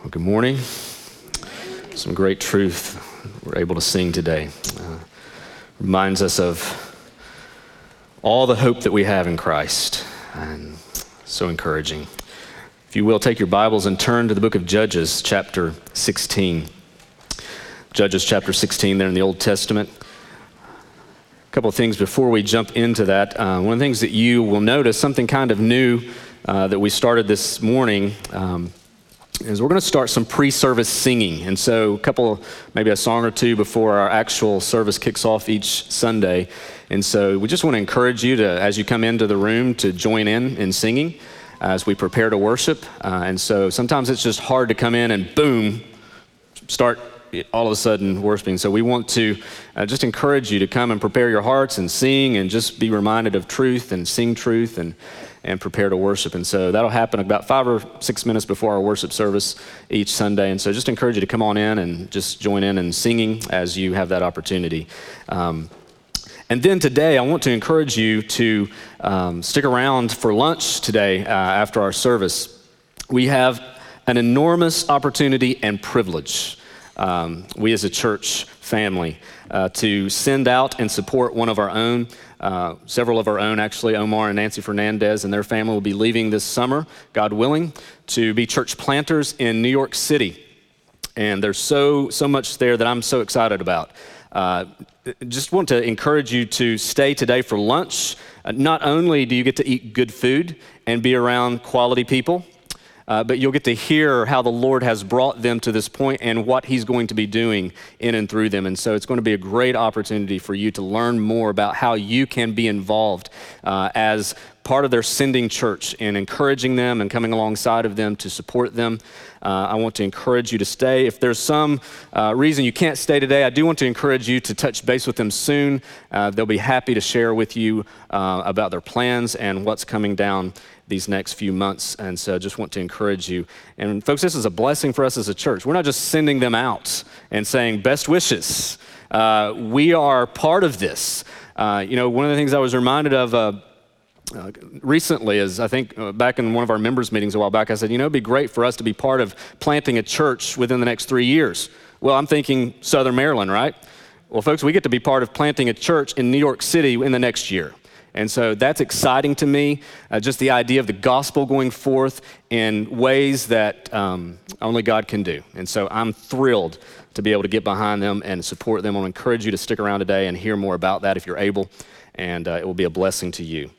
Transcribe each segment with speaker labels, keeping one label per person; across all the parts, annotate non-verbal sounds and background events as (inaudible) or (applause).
Speaker 1: Well, good morning. Some great truth we're able to sing today. Uh, reminds us of all the hope that we have in Christ, and so encouraging. If you will, take your Bibles and turn to the book of Judges, chapter 16. Judges, chapter 16, there in the Old Testament. A couple of things before we jump into that. Uh, one of the things that you will notice, something kind of new uh, that we started this morning. Um, is we're going to start some pre-service singing. And so a couple maybe a song or two before our actual service kicks off each sunday. And so we just want to encourage you to as you come into the room to join in in singing as we prepare to worship. Uh, and so sometimes it's just hard to come in and boom start all of a sudden worshiping. So we want to uh, just encourage you to come and prepare your hearts and sing and just be reminded of truth and sing truth and and prepare to worship. And so that'll happen about five or six minutes before our worship service each Sunday. And so just encourage you to come on in and just join in in singing as you have that opportunity. Um, and then today, I want to encourage you to um, stick around for lunch today uh, after our service. We have an enormous opportunity and privilege, um, we as a church family, uh, to send out and support one of our own. Uh, several of our own, actually, Omar and Nancy Fernandez and their family will be leaving this summer, God willing, to be church planters in New York City. And there's so, so much there that I'm so excited about. Uh, just want to encourage you to stay today for lunch. Uh, not only do you get to eat good food and be around quality people, uh, but you'll get to hear how the Lord has brought them to this point and what He's going to be doing in and through them. And so it's going to be a great opportunity for you to learn more about how you can be involved uh, as part of their sending church and encouraging them and coming alongside of them to support them. Uh, I want to encourage you to stay. If there's some uh, reason you can't stay today, I do want to encourage you to touch base with them soon. Uh, they'll be happy to share with you uh, about their plans and what's coming down these next few months. And so I just want to encourage you. And folks, this is a blessing for us as a church. We're not just sending them out and saying best wishes. Uh, we are part of this. Uh, you know, one of the things I was reminded of recently is I think uh, back in one of our members' meetings a while back, I said, you know, it'd be great for us to be part of planting a church within the next three years. Well, I'm thinking Southern Maryland, right? Well, folks, we get to be part of planting a church in New York City in the next year. And so that's exciting to me, uh, just the idea of the gospel going forth in ways that um, only God can do. And so I'm thrilled to be able to get behind them and support them. I want to encourage you to stick around today and hear more about that if you're able, and uh, it will be a blessing to you.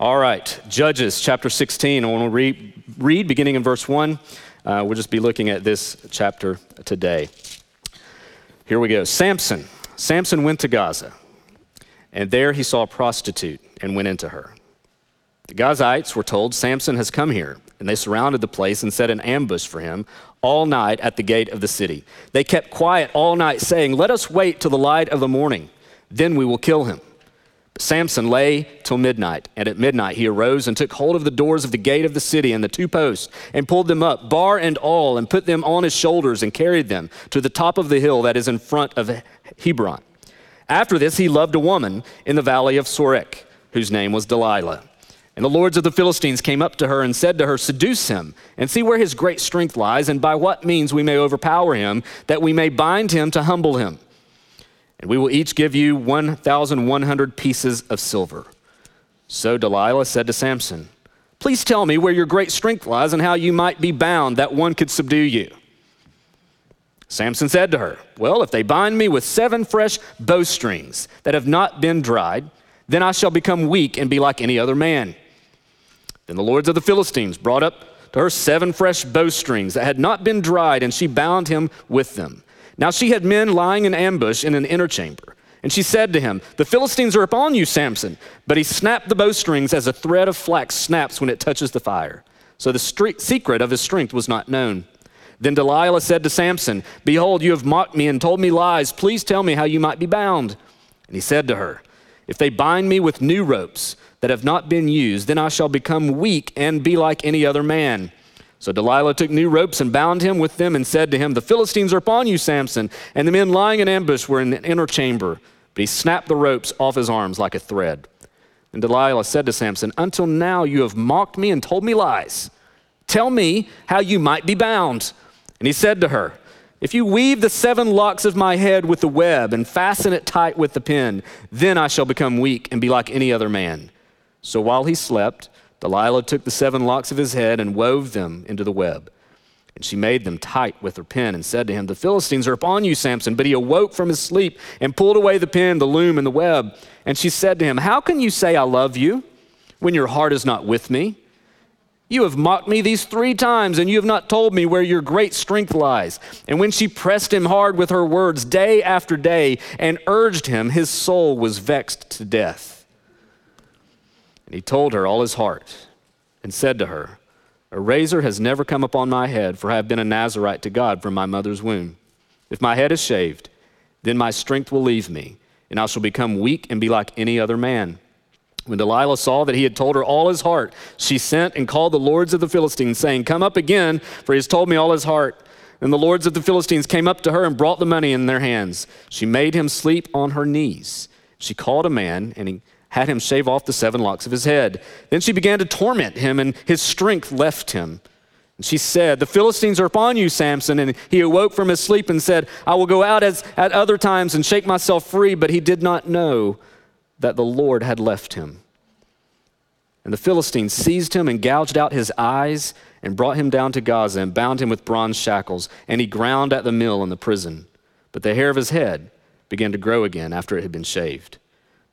Speaker 1: All right, Judges chapter 16. I want to read, read beginning in verse 1. Uh, we'll just be looking at this chapter today. Here we go. Samson. Samson went to Gaza and there he saw a prostitute and went into her. The Gazites were told, Samson has come here. And they surrounded the place and set an ambush for him all night at the gate of the city. They kept quiet all night, saying, Let us wait till the light of the morning, then we will kill him. Samson lay till midnight, and at midnight he arose and took hold of the doors of the gate of the city and the two posts, and pulled them up, bar and all, and put them on his shoulders, and carried them to the top of the hill that is in front of Hebron. After this, he loved a woman in the valley of Sorek, whose name was Delilah. And the lords of the Philistines came up to her and said to her, Seduce him, and see where his great strength lies, and by what means we may overpower him, that we may bind him to humble him. And we will each give you 1,100 pieces of silver. So Delilah said to Samson, Please tell me where your great strength lies and how you might be bound, that one could subdue you. Samson said to her, Well, if they bind me with seven fresh bowstrings that have not been dried, then I shall become weak and be like any other man. Then the lords of the Philistines brought up to her seven fresh bowstrings that had not been dried, and she bound him with them. Now she had men lying in ambush in an inner chamber. And she said to him, The Philistines are upon you, Samson. But he snapped the bowstrings as a thread of flax snaps when it touches the fire. So the secret of his strength was not known. Then Delilah said to Samson, Behold, you have mocked me and told me lies. Please tell me how you might be bound. And he said to her, If they bind me with new ropes that have not been used, then I shall become weak and be like any other man. So Delilah took new ropes and bound him with them and said to him, The Philistines are upon you, Samson. And the men lying in ambush were in the inner chamber. But he snapped the ropes off his arms like a thread. And Delilah said to Samson, Until now you have mocked me and told me lies. Tell me how you might be bound. And he said to her, If you weave the seven locks of my head with the web and fasten it tight with the pin, then I shall become weak and be like any other man. So while he slept, Delilah took the seven locks of his head and wove them into the web. And she made them tight with her pin and said to him, The Philistines are upon you, Samson. But he awoke from his sleep and pulled away the pin, the loom, and the web. And she said to him, How can you say I love you when your heart is not with me? You have mocked me these three times, and you have not told me where your great strength lies. And when she pressed him hard with her words day after day and urged him, his soul was vexed to death. And he told her all his heart and said to her, A razor has never come upon my head, for I have been a Nazarite to God from my mother's womb. If my head is shaved, then my strength will leave me, and I shall become weak and be like any other man. When Delilah saw that he had told her all his heart, she sent and called the lords of the Philistines, saying, Come up again, for he has told me all his heart. And the lords of the Philistines came up to her and brought the money in their hands. She made him sleep on her knees. She called a man, and he had him shave off the seven locks of his head. Then she began to torment him, and his strength left him. And she said, The Philistines are upon you, Samson. And he awoke from his sleep and said, I will go out as at other times and shake myself free. But he did not know that the Lord had left him. And the Philistines seized him and gouged out his eyes and brought him down to Gaza and bound him with bronze shackles. And he ground at the mill in the prison. But the hair of his head began to grow again after it had been shaved.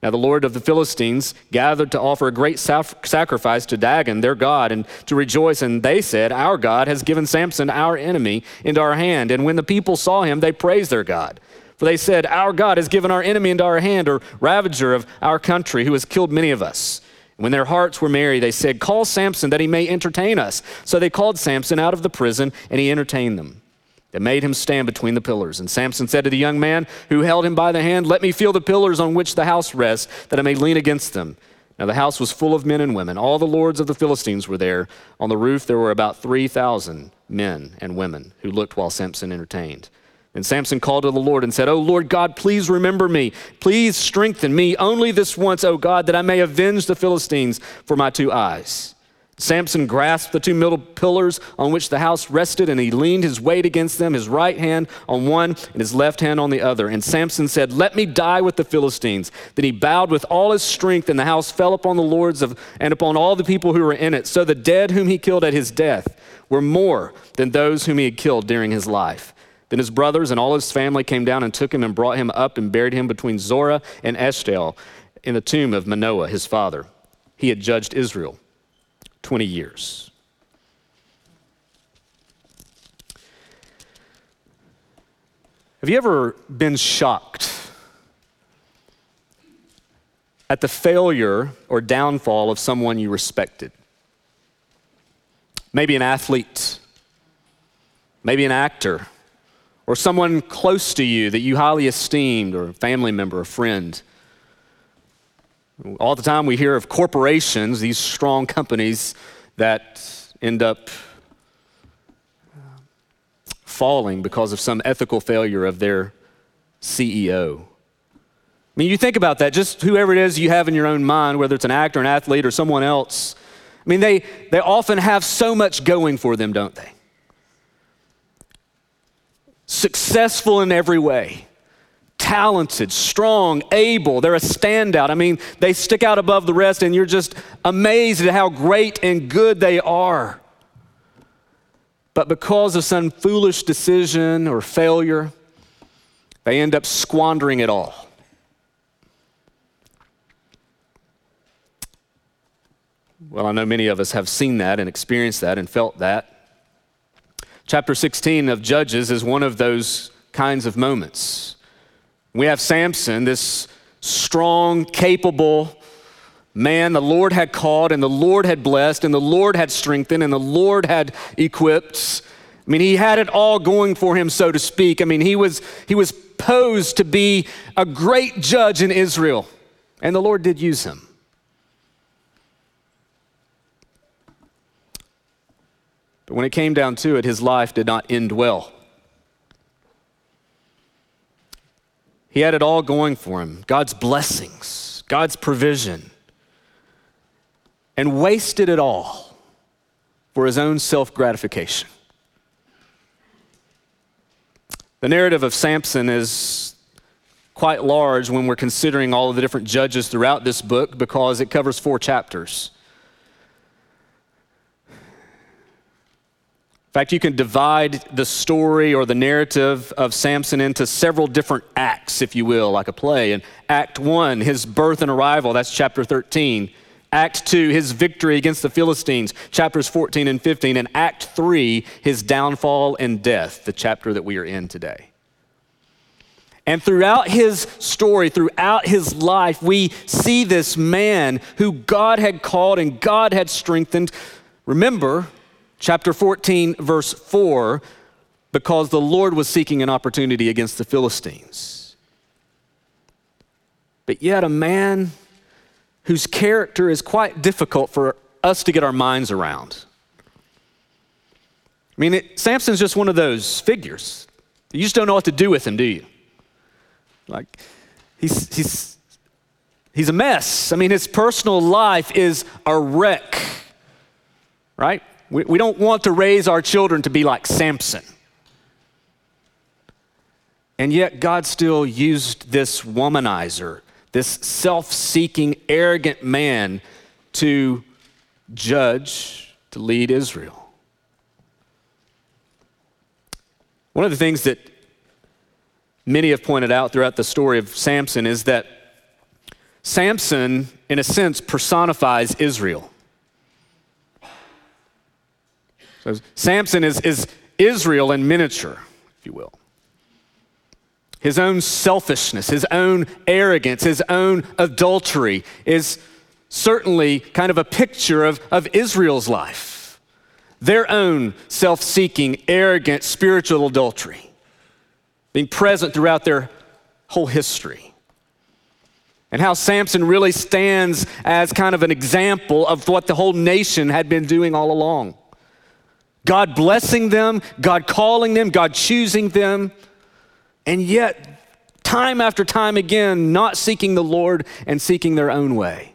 Speaker 1: Now the Lord of the Philistines gathered to offer a great sacrifice to Dagon, their God, and to rejoice. And they said, Our God has given Samson, our enemy, into our hand. And when the people saw him, they praised their God. For they said, Our God has given our enemy into our hand, or ravager of our country, who has killed many of us. When their hearts were merry, they said, Call Samson that he may entertain us. So they called Samson out of the prison, and he entertained them. They made him stand between the pillars. And Samson said to the young man who held him by the hand, Let me feel the pillars on which the house rests, that I may lean against them. Now the house was full of men and women. All the lords of the Philistines were there. On the roof there were about 3,000 men and women who looked while Samson entertained. And Samson called to the Lord and said, Oh Lord God, please remember me. Please strengthen me only this once, O God, that I may avenge the Philistines for my two eyes. Samson grasped the two middle pillars on which the house rested, and he leaned his weight against them, his right hand on one and his left hand on the other. And Samson said, Let me die with the Philistines. Then he bowed with all his strength, and the house fell upon the lords of, and upon all the people who were in it. So the dead whom he killed at his death were more than those whom he had killed during his life. Then his brothers and all his family came down and took him and brought him up and buried him between Zorah and Eshtaol in the tomb of Manoah, his father. He had judged Israel 20 years. Have you ever been shocked at the failure or downfall of someone you respected? Maybe an athlete, maybe an actor, or someone close to you that you highly esteemed, or a family member, a friend. All the time we hear of corporations, these strong companies that end up uh, falling because of some ethical failure of their CEO. I mean, you think about that, just whoever it is you have in your own mind, whether it's an actor, an athlete, or someone else. I mean, they, they often have so much going for them, don't they? successful in every way, talented, strong, able. They're a standout. I mean, they stick out above the rest, and you're just amazed at how great and good they are. But because of some foolish decision or failure, they end up squandering it all. Well, I know many of us have seen that and experienced that and felt that. Chapter 16 of Judges is one of those kinds of moments. We have Samson, this strong, capable man the Lord had called and the Lord had blessed and the Lord had strengthened and the Lord had equipped. I mean, he had it all going for him, so to speak. I mean, he was, he was posed to be a great judge in Israel, and the Lord did use him. But when it came down to it, his life did not end well. He had it all going for him God's blessings, God's provision, and wasted it all for his own self gratification. The narrative of Samson is quite large when we're considering all of the different judges throughout this book because it covers four chapters. Fact, you can divide the story or the narrative of Samson into several different acts, if you will, like a play. And Act 1, his birth and arrival, that's chapter 13. Act 2, his victory against the Philistines, chapters 14 and 15. And Act 3, his downfall and death, the chapter that we are in today. And throughout his story, throughout his life, we see this man who God had called and God had strengthened. Remember, chapter 14, verse 4, because the Lord was seeking an opportunity against the Philistines. But yet, a man whose character is quite difficult for us to get our minds around. I mean, it, Samson's just one of those figures. You just don't know what to do with him, do you? Like, he's, he's, he's a mess. I mean, his personal life is a wreck, right? We, we don't want to raise our children to be like Samson. And yet, God still used this womanizer, this self seeking, arrogant man to judge, to lead Israel. One of the things that many have pointed out throughout the story of Samson is that Samson, in a sense, personifies Israel. So Samson is, is Israel in miniature, if you will. His own selfishness, his own arrogance, his own adultery is certainly kind of a picture of, of Israel's life. Their own self seeking, arrogant, spiritual adultery being present throughout their whole history. And how Samson really stands as kind of an example of what the whole nation had been doing all along. God blessing them, God calling them, God choosing them, and yet, time after time again, not seeking the Lord and seeking their own way.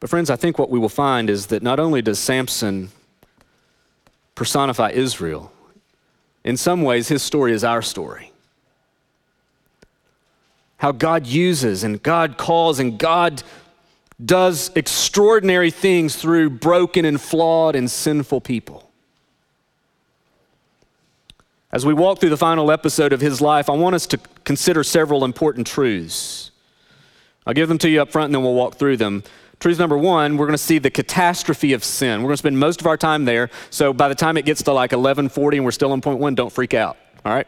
Speaker 1: But, friends, I think what we will find is that not only does Samson personify Israel, in some ways, his story is our story. How God uses and God calls and God does extraordinary things through broken and flawed and sinful people. As we walk through the final episode of his life, I want us to consider several important truths. I'll give them to you up front and then we'll walk through them. Truth number one, we're going to see the catastrophe of sin. We're going to spend most of our time there. So by the time it gets to like 1140 and we're still on point one, don't freak out. All right?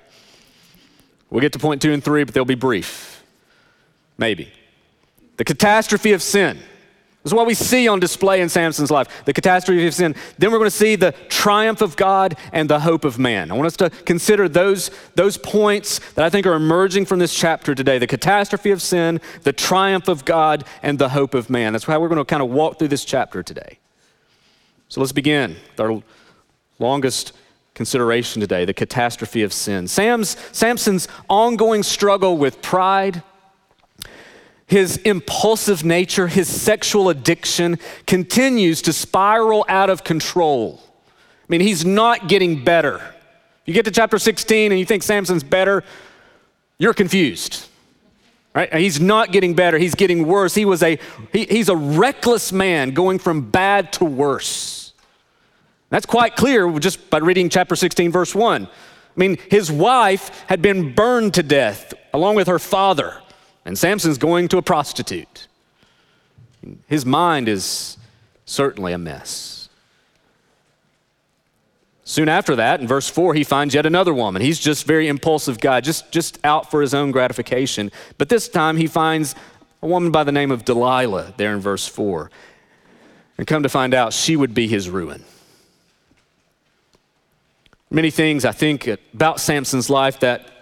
Speaker 1: We'll get to point two and three, but they'll be brief. Maybe. The catastrophe of sin. This is what we see on display in Samson's life the catastrophe of sin. Then we're going to see the triumph of God and the hope of man. I want us to consider those, those points that I think are emerging from this chapter today the catastrophe of sin, the triumph of God, and the hope of man. That's how we're going to kind of walk through this chapter today. So let's begin with our longest consideration today the catastrophe of sin. Sam's, Samson's ongoing struggle with pride his impulsive nature, his sexual addiction continues to spiral out of control. I mean, he's not getting better. You get to chapter 16 and you think Samson's better, you're confused. Right? He's not getting better, he's getting worse. He was a he, he's a reckless man going from bad to worse. That's quite clear just by reading chapter 16 verse 1. I mean, his wife had been burned to death along with her father. And Samson's going to a prostitute. His mind is certainly a mess. Soon after that, in verse 4, he finds yet another woman. He's just very impulsive guy, just, just out for his own gratification. But this time he finds a woman by the name of Delilah there in verse 4. And come to find out, she would be his ruin. Many things I think about Samson's life that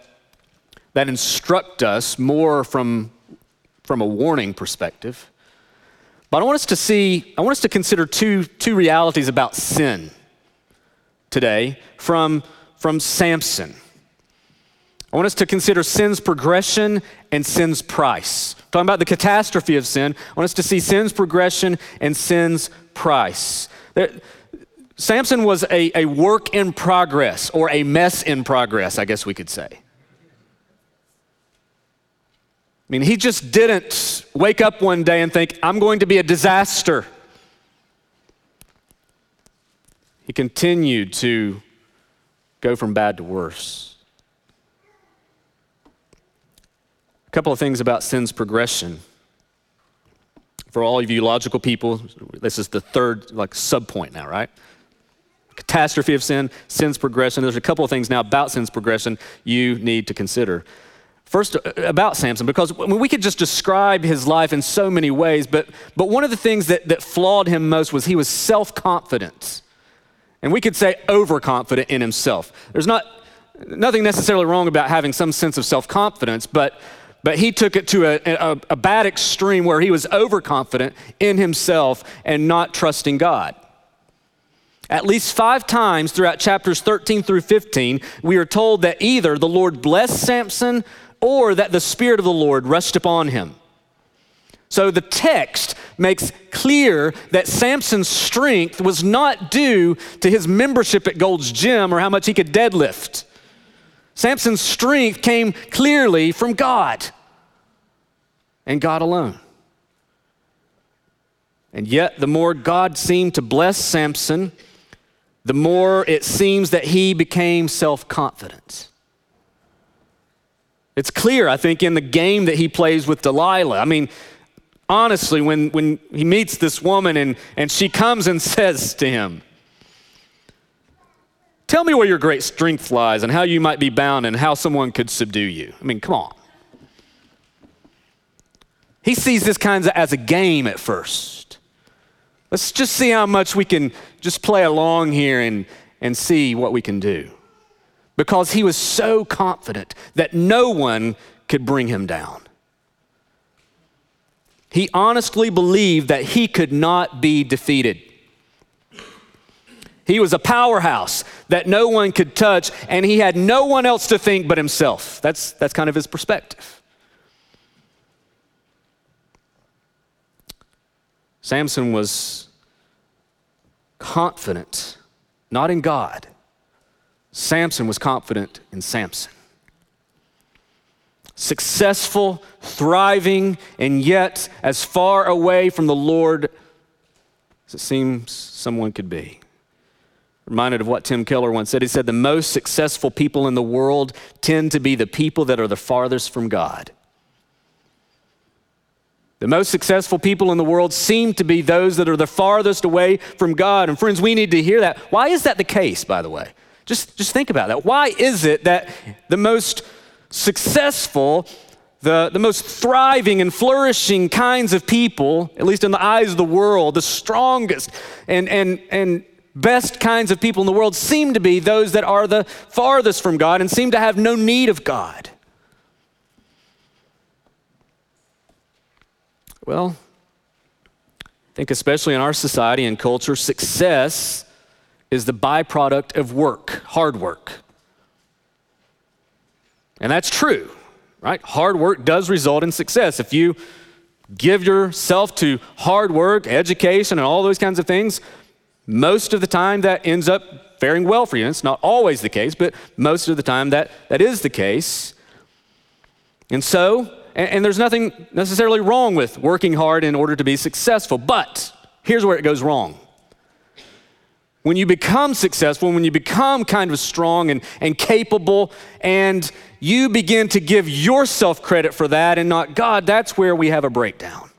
Speaker 1: that instruct us more from, from a warning perspective. But I want us to see, I want us to consider two, two realities about sin today from, from Samson. I want us to consider sin's progression and sin's price. Talking about the catastrophe of sin, I want us to see sin's progression and sin's price. There, Samson was a, a work in progress or a mess in progress, I guess we could say. I mean, he just didn't wake up one day and think, I'm going to be a disaster. He continued to go from bad to worse. A couple of things about sin's progression. For all of you logical people, this is the third like subpoint now, right? catastrophe of sin, sin's progression. There's a couple of things now about sin's progression you need to consider. First, uh, about Samson, because we could just describe his life in so many ways, but, but one of the things that, that flawed him most was he was self confident. And we could say overconfident in himself. There's not, nothing necessarily wrong about having some sense of self confidence, but, but he took it to a, a, a bad extreme where he was overconfident in himself and not trusting God. At least five times throughout chapters 13 through 15, we are told that either the Lord blessed Samson or that the Spirit of the Lord rushed upon him. So the text makes clear that Samson's strength was not due to his membership at Gold's Gym or how much he could deadlift. Samson's strength came clearly from God and God alone. And yet, the more God seemed to bless Samson, the more it seems that he became self confident. It's clear, I think, in the game that he plays with Delilah. I mean, honestly, when, when he meets this woman and, and she comes and (laughs) says to him, Tell me where your great strength lies and how you might be bound and how someone could subdue you. I mean, come on. He sees this kind of as a game at first. Let's just see how much we can just play along here and, and see what we can do. Because he was so confident that no one could bring him down. He honestly believed that he could not be defeated. He was a powerhouse that no one could touch, and he had no one else to think but himself. That's, that's kind of his perspective. Samson was confident, not in God. Samson was confident in Samson. Successful, thriving, and yet as far away from the Lord as it seems someone could be. Reminded of what Tim Keller once said. He said, The most successful people in the world tend to be the people that are the farthest from God. The most successful people in the world seem to be those that are the farthest away from God. And friends, we need to hear that. Why is that the case, by the way? Just, just think about that. Why is it that the most successful, the, the most thriving and flourishing kinds of people, at least in the eyes of the world, the strongest and, and, and best kinds of people in the world seem to be those that are the farthest from God and seem to have no need of God? Well, I think, especially in our society and culture, success is the byproduct of work, hard work. And that's true, right? Hard work does result in success. If you give yourself to hard work, education, and all those kinds of things, most of the time that ends up faring well for you. it's not always the case, but most of the time that, that is the case. And so, and, and there's nothing necessarily wrong with working hard in order to be successful. But here's where it goes wrong. When you become successful, when you become kind of strong and, and capable, and you begin to give yourself credit for that and not God, that's where we have a breakdown.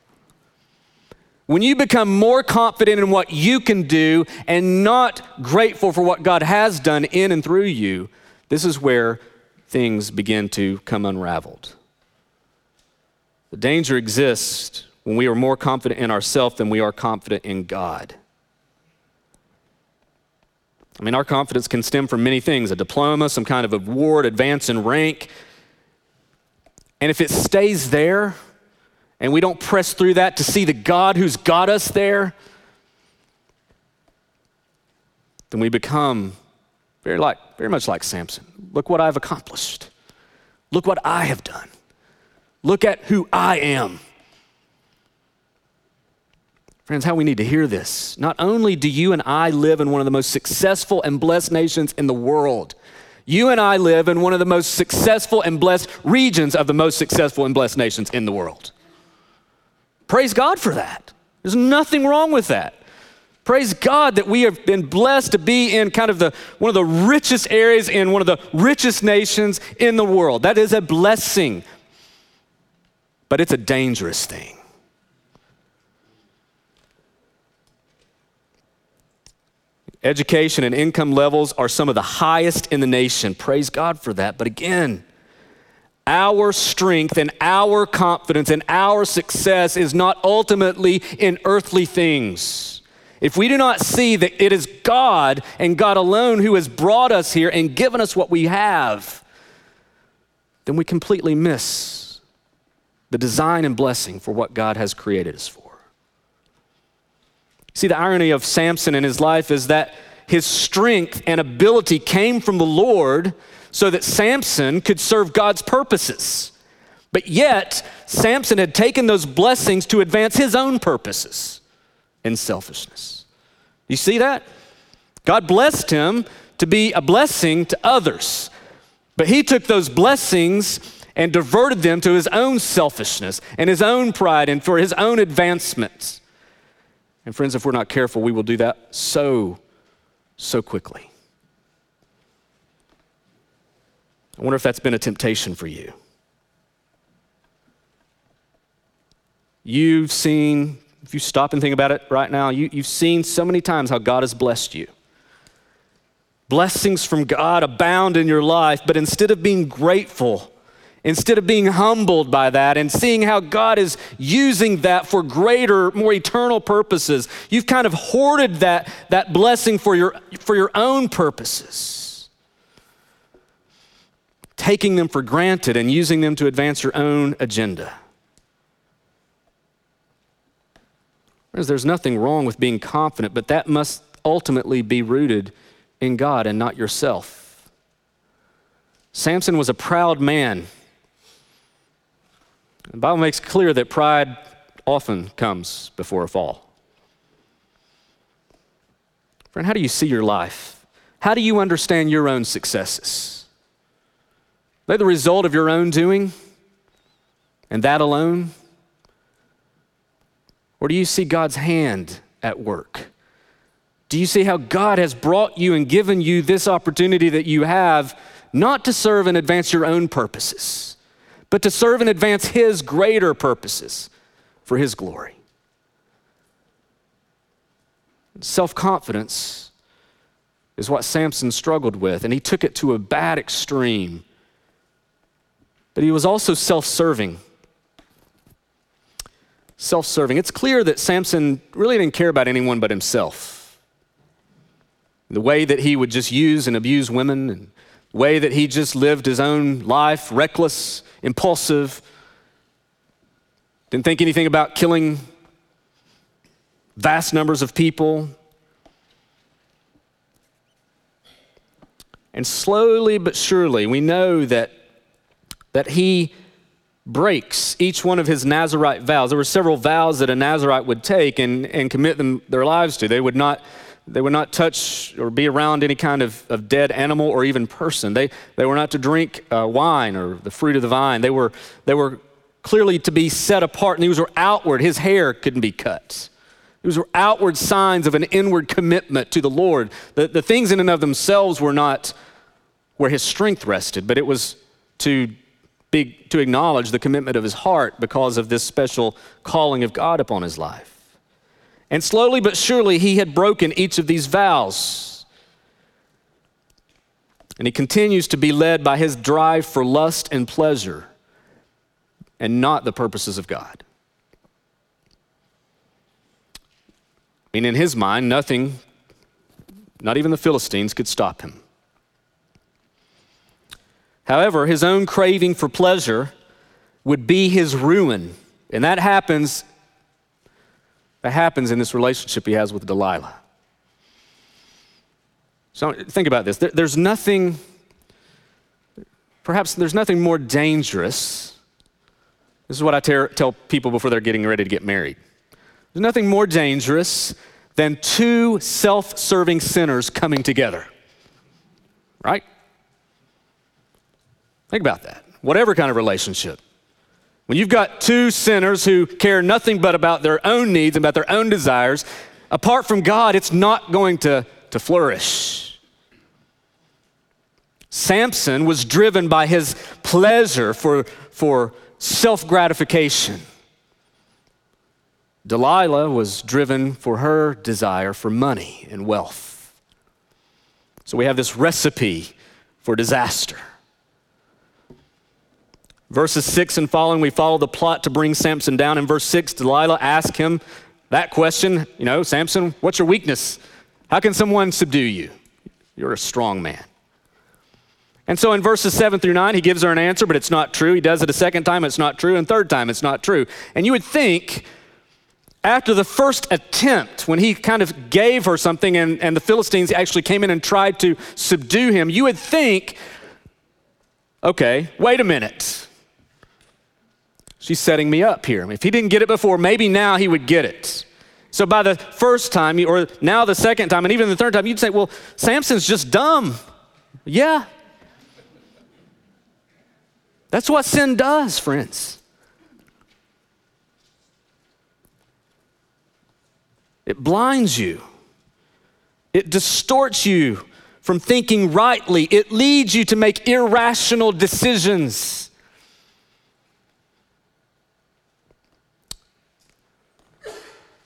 Speaker 1: When you become more confident in what you can do and not grateful for what God has done in and through you, this is where things begin to come unraveled. The danger exists when we are more confident in ourselves than we are confident in God. I mean, our confidence can stem from many things a diploma, some kind of award, advance in rank. And if it stays there and we don't press through that to see the God who's got us there, then we become very, like, very much like Samson. Look what I've accomplished. Look what I have done. Look at who I am. Friends, how we need to hear this. Not only do you and I live in one of the most successful and blessed nations in the world, you and I live in one of the most successful and blessed regions of the most successful and blessed nations in the world. Praise God for that. There's nothing wrong with that. Praise God that we have been blessed to be in kind of the one of the richest areas in one of the richest nations in the world. That is a blessing. But it's a dangerous thing. Education and income levels are some of the highest in the nation. Praise God for that. But again, our strength and our confidence and our success is not ultimately in earthly things. If we do not see that it is God and God alone who has brought us here and given us what we have, then we completely miss the design and blessing for what God has created us for. See, the irony of Samson in his life is that his strength and ability came from the Lord so that Samson could serve God's purposes. But yet, Samson had taken those blessings to advance his own purposes in selfishness. You see that? God blessed him to be a blessing to others. But he took those blessings and diverted them to his own selfishness and his own pride and for his own advancements. And friends, if we're not careful, we will do that so, so quickly. I wonder if that's been a temptation for you. You've seen, if you stop and think about it right now, you, you've seen so many times how God has blessed you. Blessings from God abound in your life, but instead of being grateful, Instead of being humbled by that and seeing how God is using that for greater, more eternal purposes, you've kind of hoarded that, that blessing for your, for your own purposes, taking them for granted and using them to advance your own agenda. Whereas there's nothing wrong with being confident, but that must ultimately be rooted in God and not yourself. Samson was a proud man. The Bible makes clear that pride often comes before a fall. Friend, how do you see your life? How do you understand your own successes? Are they the result of your own doing and that alone? Or do you see God's hand at work? Do you see how God has brought you and given you this opportunity that you have not to serve and advance your own purposes? But to serve and advance His greater purposes for His glory. Self confidence is what Samson struggled with, and he took it to a bad extreme. But he was also self serving. Self serving. It's clear that Samson really didn't care about anyone but himself. The way that he would just use and abuse women, and way that he just lived his own life, reckless, impulsive, didn't think anything about killing vast numbers of people. And slowly but surely, we know that, that he breaks each one of his Nazarite vows. There were several vows that a Nazarite would take and, and commit them, their lives to. They would not they would not touch or be around any kind of, of dead animal or even person. They, they were not to drink uh, wine or the fruit of the vine. They were, they were clearly to be set apart, and these were outward. His hair couldn't be cut. These were outward signs of an inward commitment to the Lord. The, the things in and of themselves were not where his strength rested, but it was to, be, to acknowledge the commitment of his heart because of this special calling of God upon his life. And slowly but surely, he had broken each of these vows. And he continues to be led by his drive for lust and pleasure and not the purposes of God. I mean, in his mind, nothing, not even the Philistines, could stop him. However, his own craving for pleasure would be his ruin. And that happens that happens in this relationship he has with Delilah. So think about this. there's nothing, perhaps there's nothing more dangerous. This is what I tell people before they're getting ready to get married. There's nothing more dangerous than two self serving sinners coming together. Right? Think about that. Whatever kind of relationship. When you've got two sinners who care nothing but about their own needs and about their own desires, apart from God, it's not going to, to flourish. Samson was driven by his pleasure for, for self gratification. Delilah was driven for her desire for money and wealth. So we have this recipe for disaster. Verses 6 and following, we follow the plot to bring Samson down. In verse 6, Delilah asks him that question You know, Samson, what's your weakness? How can someone subdue you? You're a strong man. And so in verses 7 through 9, he gives her an answer, but it's not true. He does it a second time, it's not true. And third time, it's not true. And you would think after the first attempt, when he kind of gave her something and, and the Philistines actually came in and tried to subdue him, you would think, okay, wait a minute. She's setting me up here. If he didn't get it before, maybe now he would get it. So by the first time, or now the second time, and even the third time, you'd say, well, Samson's just dumb. Yeah. That's what sin does, friends. It blinds you, it distorts you from thinking rightly, it leads you to make irrational decisions.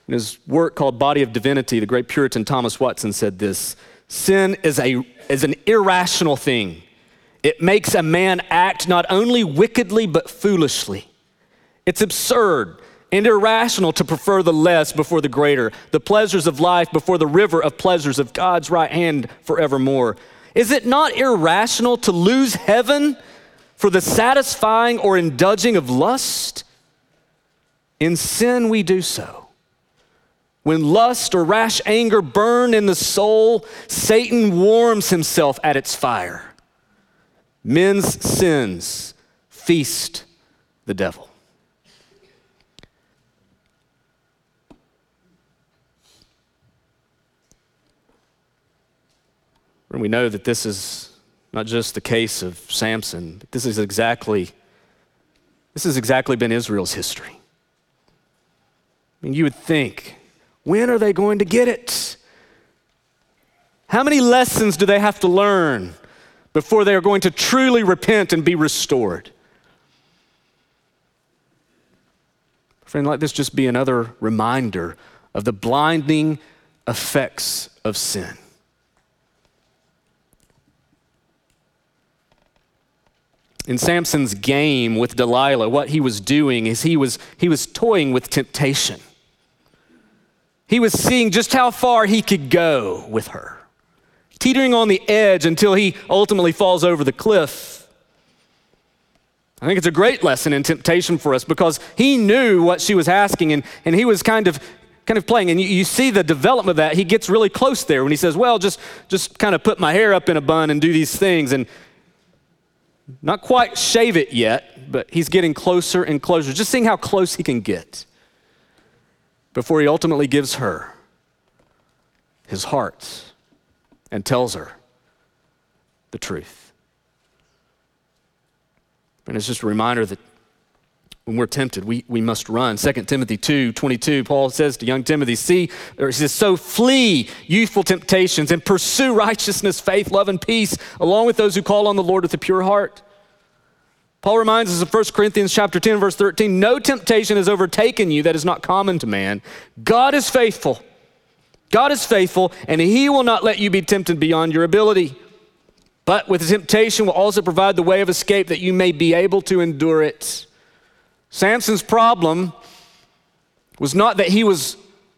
Speaker 1: In his work called Body of Divinity, the great Puritan Thomas Watson said this Sin is, a, is an irrational thing. It makes a man act not only wickedly, but foolishly. It's absurd and irrational to prefer the less before the greater, the pleasures of life before the river of pleasures of God's right hand forevermore. Is it not irrational to lose heaven for the satisfying or indulging of lust? In sin, we do so. When lust or rash anger burn in the soul, Satan warms himself at its fire. Men's sins feast the devil. And we know that this is not just the case of Samson, this is exactly this has exactly been Israel's history. I mean, you would think, when are they going to get it? How many lessons do they have to learn before they are going to truly repent and be restored? Friend, let this just be another reminder of the blinding effects of sin. in Samson's game with Delilah, what he was doing is he was, he was toying with temptation. He was seeing just how far he could go with her, teetering on the edge until he ultimately falls over the cliff. I think it's a great lesson in temptation for us because he knew what she was asking and, and he was kind of kind of playing. And you, you see the development of that. He gets really close there when he says well just just kind of put my hair up in a bun and do these things. And not quite shave it yet, but he's getting closer and closer, just seeing how close he can get before he ultimately gives her his heart and tells her the truth. And it's just a reminder that when we're tempted, we, we must run. 2 Timothy 2 22, Paul says to young Timothy, See, or he says, So flee youthful temptations and pursue righteousness, faith, love, and peace, along with those who call on the Lord with a pure heart. Paul reminds us of 1 Corinthians chapter 10, verse 13, no temptation has overtaken you that is not common to man. God is faithful. God is faithful, and he will not let you be tempted beyond your ability. But with the temptation will also provide the way of escape that you may be able to endure it. Samson's problem was not that he was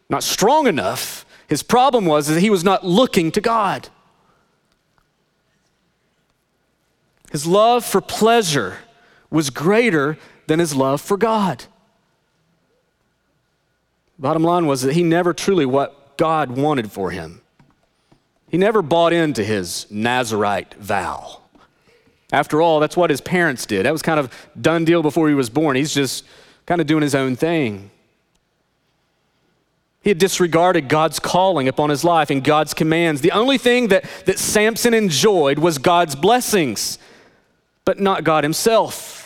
Speaker 1: not strong enough. His problem was that he was not looking to God. His love for pleasure was greater than his love for God. Bottom line was that he never truly what God wanted for him. He never bought into his Nazarite vow. After all, that's what his parents did. That was kind of done deal before he was born. He's just kind of doing his own thing. He had disregarded God's calling upon his life and God's commands. The only thing that, that Samson enjoyed was God's blessings, but not God himself.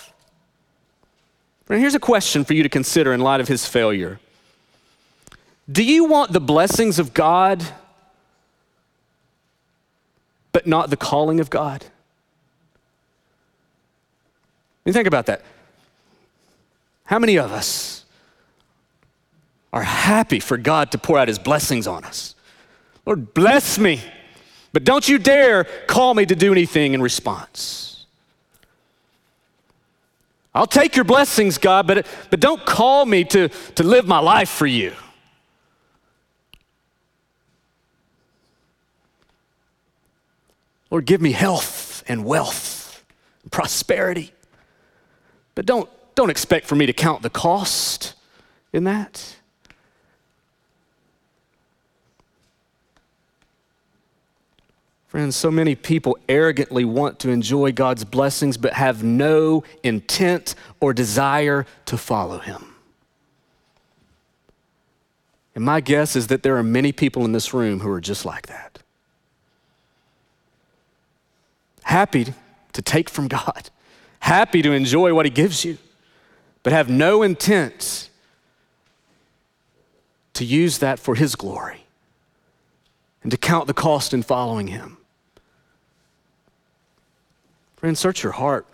Speaker 1: And here's a question for you to consider in light of his failure Do you want the blessings of God, but not the calling of God? You think about that. How many of us are happy for God to pour out his blessings on us? Lord, bless me, but don't you dare call me to do anything in response. I'll take your blessings, God, but, but don't call me to, to live my life for you. Lord, give me health and wealth and prosperity. But don't, don't expect for me to count the cost in that. Friends, so many people arrogantly want to enjoy God's blessings but have no intent or desire to follow Him. And my guess is that there are many people in this room who are just like that. Happy to take from God, happy to enjoy what He gives you, but have no intent to use that for His glory and to count the cost in following Him. Friend, search your heart.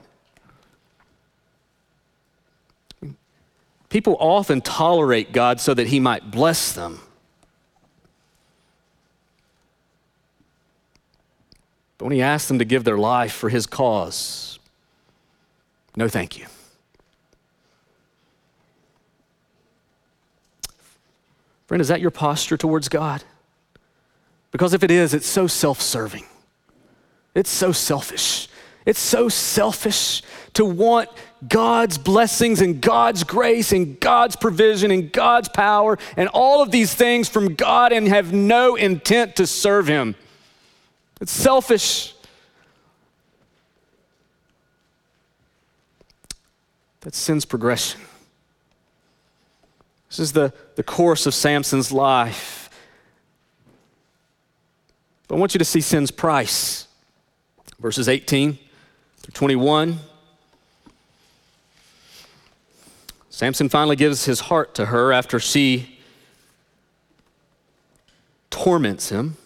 Speaker 1: People often tolerate God so that He might bless them. But when He asks them to give their life for His cause, no thank you. Friend, is that your posture towards God? Because if it is, it's so self serving, it's so selfish. It's so selfish to want God's blessings and God's grace and God's provision and God's power and all of these things from God and have no intent to serve Him. It's selfish. That's sin's progression. This is the, the course of Samson's life. But I want you to see sin's price. Verses 18 through 21. Samson finally gives his heart to her after she torments him.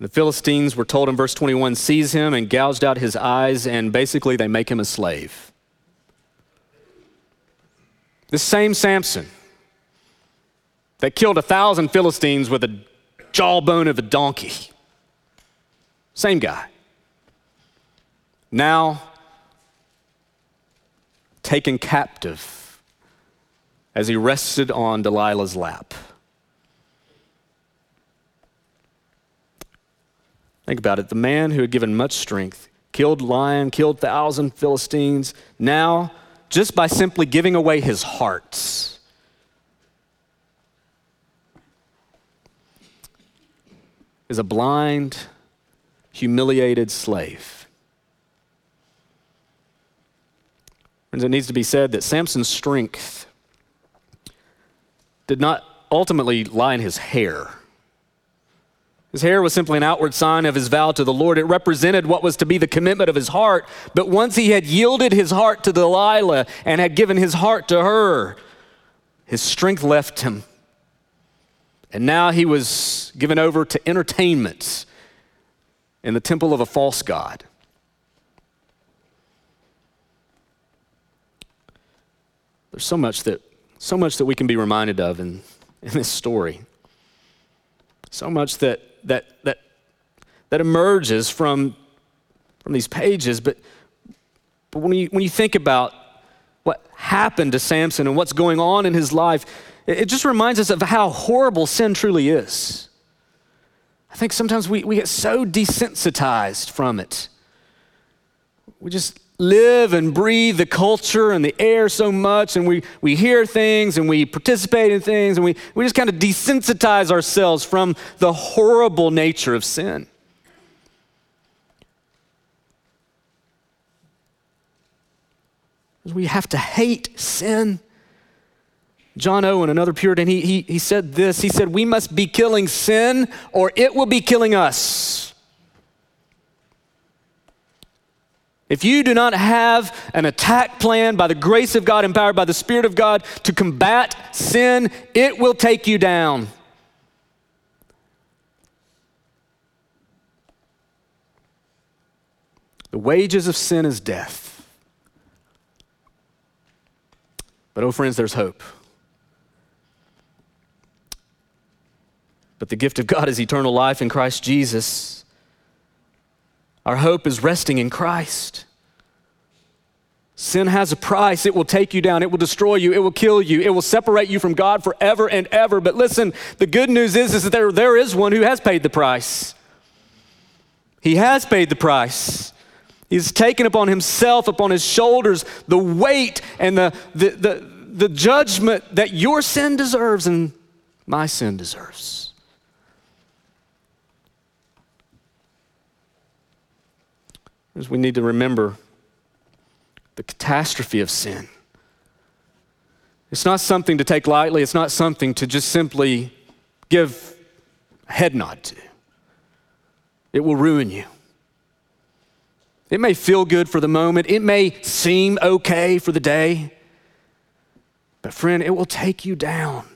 Speaker 1: The Philistines were told in verse 21 seize him and gouged out his eyes, and basically they make him a slave. This same Samson that killed a thousand Philistines with a jawbone of a donkey. Same guy now taken captive as he rested on Delilah's lap. Think about it. The man who had given much strength, killed lion, killed thousand Philistines, now, just by simply giving away his heart, is a blind, humiliated slave. Friends, it needs to be said that Samson's strength did not ultimately lie in his hair. His hair was simply an outward sign of his vow to the Lord. It represented what was to be the commitment of his heart. But once he had yielded his heart to Delilah and had given his heart to her, his strength left him. And now he was given over to entertainment in the temple of a false god. There's so much that, so much that we can be reminded of in, in this story. So much that, that, that, that emerges from, from these pages. But, but when, you, when you think about what happened to Samson and what's going on in his life, it, it just reminds us of how horrible sin truly is. I think sometimes we, we get so desensitized from it. We just live and breathe the culture and the air so much, and we, we hear things and we participate in things, and we, we just kind of desensitize ourselves from the horrible nature of sin. We have to hate sin, John Owen, another Puritan, he, he, he said this. He said, We must be killing sin or it will be killing us. If you do not have an attack plan by the grace of God, empowered by the Spirit of God to combat sin, it will take you down. The wages of sin is death. But, oh, friends, there's hope. But the gift of God is eternal life in Christ Jesus. Our hope is resting in Christ. Sin has a price. It will take you down. It will destroy you. It will kill you. It will separate you from God forever and ever. But listen, the good news is, is that there, there is one who has paid the price. He has paid the price. He's taken upon himself, upon his shoulders, the weight and the, the, the, the judgment that your sin deserves and my sin deserves. As we need to remember the catastrophe of sin. It's not something to take lightly, it's not something to just simply give a head nod to. It will ruin you. It may feel good for the moment, it may seem okay for the day, but friend, it will take you down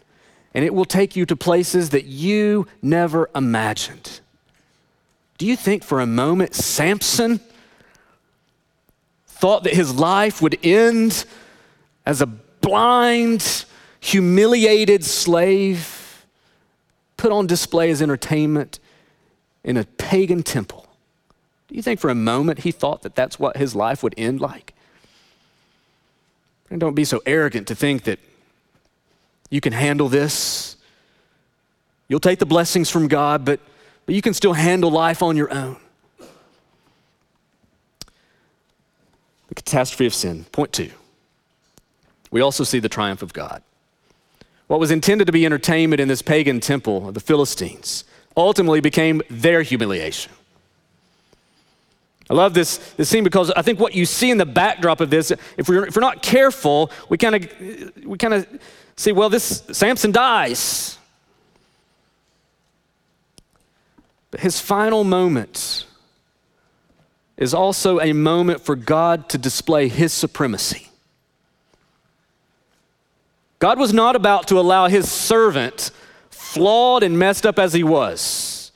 Speaker 1: and it will take you to places that you never imagined. Do you think for a moment Samson thought that his life would end as a blind, humiliated slave put on display as entertainment in a pagan temple? Do you think for a moment he thought that that's what his life would end like? And don't be so arrogant to think that you can handle this. You'll take the blessings from God, but, but you can still handle life on your own. The catastrophe of sin. Point two. We also see the triumph of God. What was intended to be entertainment in this pagan temple of the Philistines ultimately became their humiliation. I love this, this scene because I think what you see in the backdrop of this, if we're, if we're not careful, we kind of we kind of see, well, this Samson dies. But his final moment is also a moment for God to display his supremacy. God was not about to allow his servant, flawed and messed up as he was,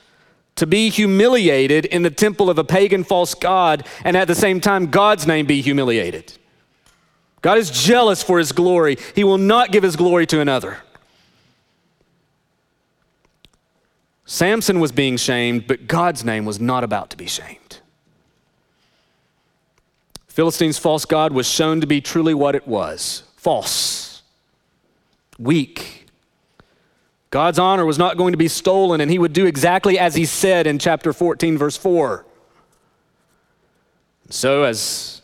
Speaker 1: to be humiliated in the temple of a pagan false god and at the same time God's name be humiliated. God is jealous for his glory. He will not give his glory to another. Samson was being shamed, but God's name was not about to be shamed. Philistine's false god was shown to be truly what it was false, weak, God's honor was not going to be stolen, and he would do exactly as he said in chapter 14, verse 4. So, as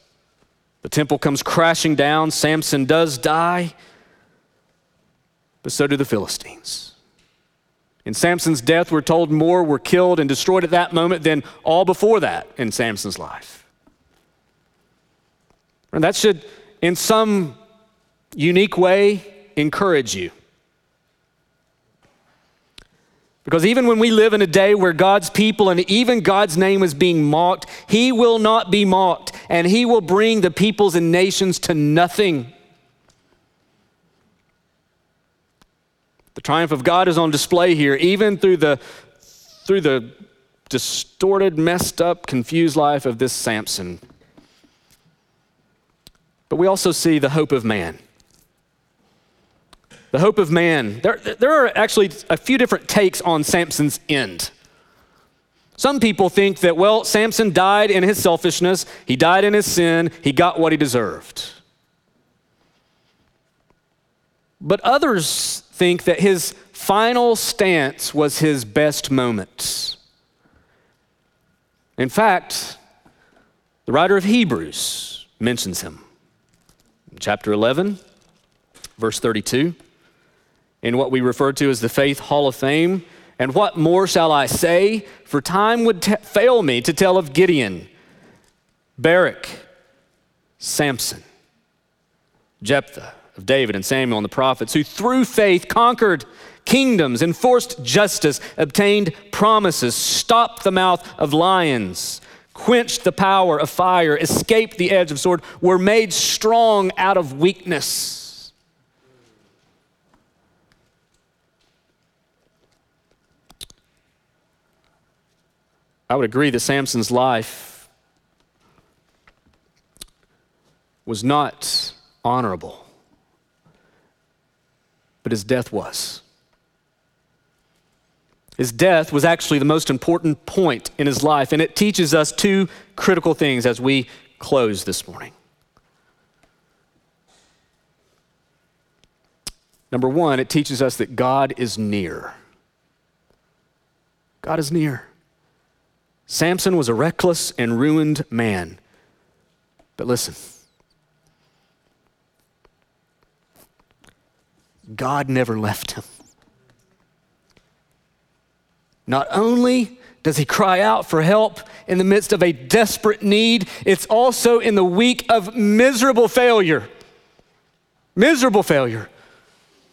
Speaker 1: the temple comes crashing down, Samson does die, but so do the Philistines. In Samson's death, we're told more were killed and destroyed at that moment than all before that in Samson's life. And that should, in some unique way, encourage you. Because even when we live in a day where God's people and even God's name is being mocked, He will not be mocked and He will bring the peoples and nations to nothing. The triumph of God is on display here, even through the, through the distorted, messed up, confused life of this Samson. But we also see the hope of man. The hope of man. There, there are actually a few different takes on Samson's end. Some people think that, well, Samson died in his selfishness, he died in his sin, he got what he deserved. But others think that his final stance was his best moment. In fact, the writer of Hebrews mentions him. Chapter 11, verse 32 in what we refer to as the Faith Hall of Fame. And what more shall I say? For time would t- fail me to tell of Gideon, Barak, Samson, Jephthah, of David and Samuel and the prophets, who through faith conquered kingdoms, enforced justice, obtained promises, stopped the mouth of lions, quenched the power of fire, escaped the edge of sword, were made strong out of weakness. I would agree that Samson's life was not honorable, but his death was. His death was actually the most important point in his life, and it teaches us two critical things as we close this morning. Number one, it teaches us that God is near. God is near. Samson was a reckless and ruined man. But listen, God never left him. Not only does he cry out for help in the midst of a desperate need, it's also in the week of miserable failure. Miserable failure.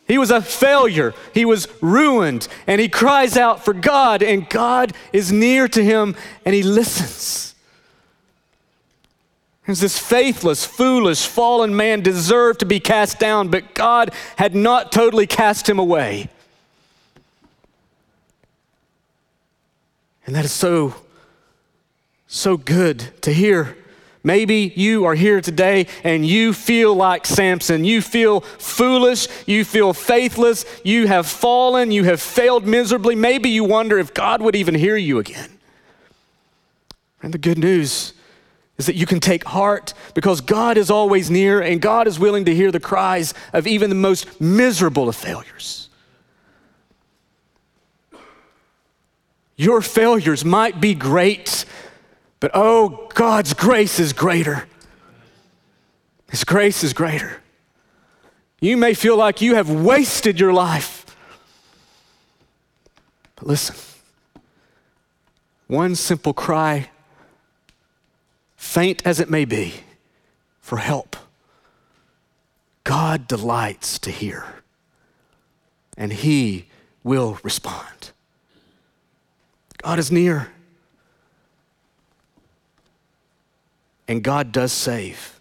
Speaker 1: He was a failure. He was ruined. And he cries out for God, and God is near to him and he listens. This faithless, foolish, fallen man deserved to be cast down, but God had not totally cast him away. And that is so, so good to hear. Maybe you are here today and you feel like Samson. You feel foolish. You feel faithless. You have fallen. You have failed miserably. Maybe you wonder if God would even hear you again. And the good news is that you can take heart because God is always near and God is willing to hear the cries of even the most miserable of failures. Your failures might be great, but oh, God's grace is greater. His grace is greater. You may feel like you have wasted your life. But listen, one simple cry, faint as it may be, for help, God delights to hear, and He will respond. God is near. And God does save.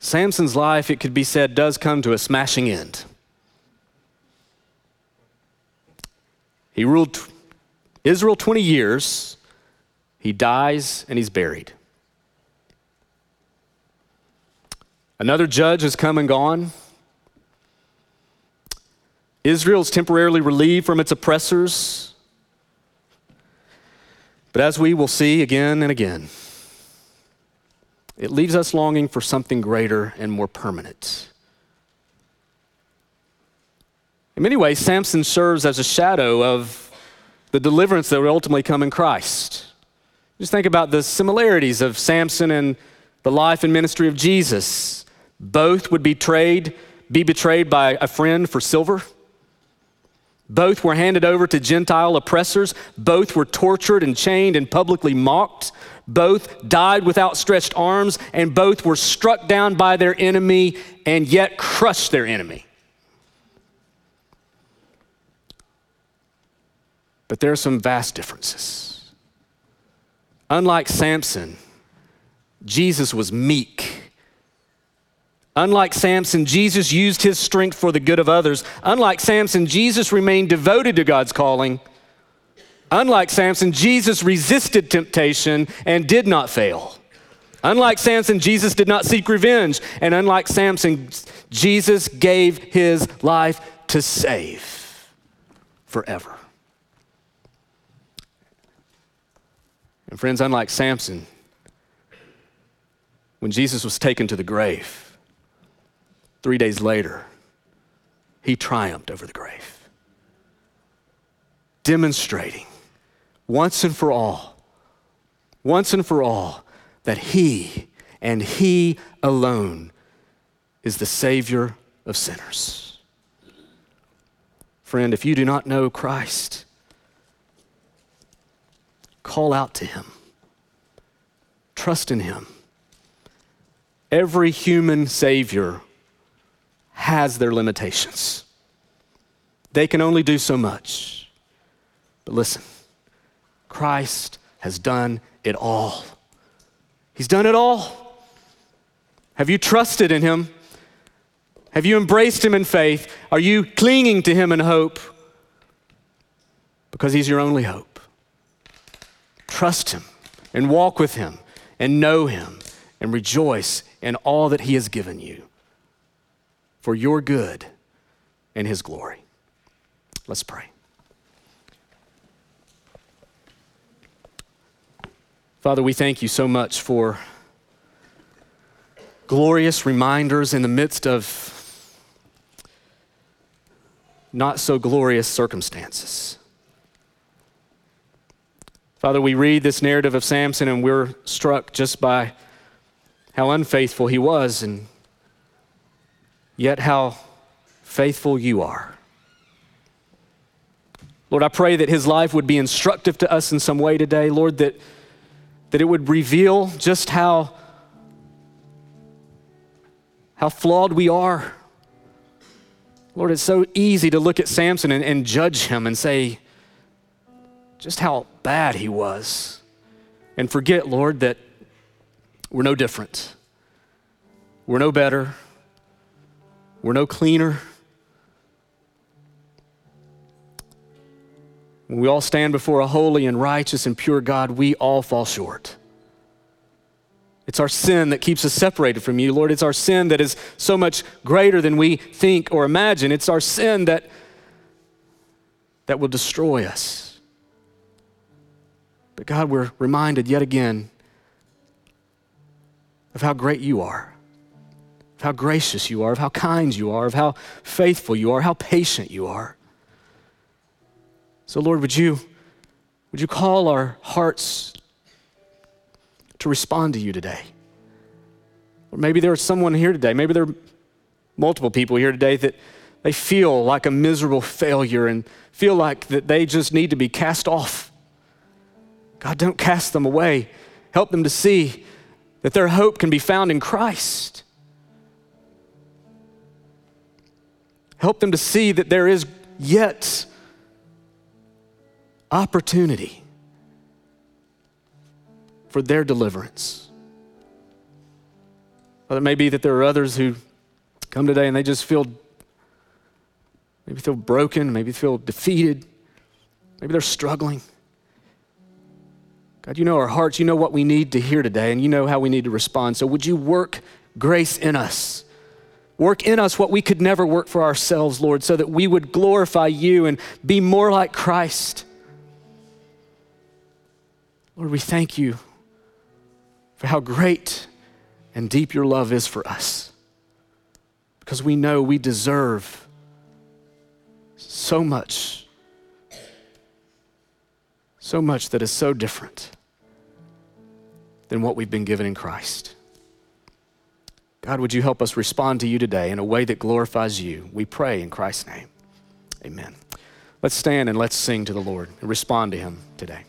Speaker 1: Samson's life, it could be said, does come to a smashing end. He ruled Israel 20 years. He dies and he's buried. Another judge has come and gone. Israel's temporarily relieved from its oppressors. But as we will see again and again, it leaves us longing for something greater and more permanent. In many ways, Samson serves as a shadow of the deliverance that would ultimately come in Christ. Just think about the similarities of Samson and the life and ministry of Jesus. Both would be betrayed, be betrayed by a friend for silver. Both were handed over to Gentile oppressors. Both were tortured and chained and publicly mocked. Both died with outstretched arms, and both were struck down by their enemy and yet crushed their enemy. But there are some vast differences. Unlike Samson, Jesus was meek Unlike Samson, Jesus used his strength for the good of others. Unlike Samson, Jesus remained devoted to God's calling. Unlike Samson, Jesus resisted temptation and did not fail. Unlike Samson, Jesus did not seek revenge. And unlike Samson, Jesus gave his life to save forever. And friends, unlike Samson, when Jesus was taken to the grave, Three days later, he triumphed over the grave, demonstrating once and for all, once and for all, that he and he alone is the Savior of sinners. Friend, if you do not know Christ, call out to him, trust in him. Every human Savior has their limitations. They can only do so much. But listen, Christ has done it all. He's done it all. Have you trusted in Him? Have you embraced Him in faith? Are you clinging to Him in hope? Because He's your only hope. Trust Him and walk with Him and know Him and rejoice in all that He has given you for your good and His glory. Let's pray. Father, we thank you so much for glorious reminders in the midst of not so glorious circumstances. Father, we read this narrative of Samson and we're struck just by how unfaithful he was and yet how faithful you are. Lord, I pray that his life would be instructive to us in some way today. Lord, that, that it would reveal just how, how flawed we are. Lord, it's so easy to look at Samson and, and judge him and say just how bad he was. And forget, Lord, that we're no different. We're no better. We're no cleaner. When we all stand before a holy and righteous and pure God, we all fall short. It's our sin that keeps us separated from you, Lord. It's our sin that is so much greater than we think or imagine. It's our sin that, that will destroy us. But God, we're reminded yet again of how great you are, of how gracious you are, of how kind you are, of how faithful you are, how patient you are. So, Lord, would you, would you call our hearts to respond to you today? Or maybe there's someone here today, maybe there are multiple people here today that they feel like a miserable failure and feel like that they just need to be cast off. God, don't cast them away. Help them to see that their hope can be found in Christ. Help them to see that there is yet opportunity for their deliverance. Well, it may be that there are others who come today and they just feel maybe feel broken, maybe feel defeated, maybe they're struggling. God, you know our hearts, you know what we need to hear today, and you know how we need to respond. So would you work grace in us? Work in us what we could never work for ourselves, Lord, so that we would glorify you and be more like Christ. Lord, we thank you for how great and deep your love is for us because we know we deserve so much, so much that is so different than what we've been given in Christ. God, would you help us respond to you today in a way that glorifies you? We pray in Christ's name. Amen. Let's stand and let's sing to the Lord and respond to him today.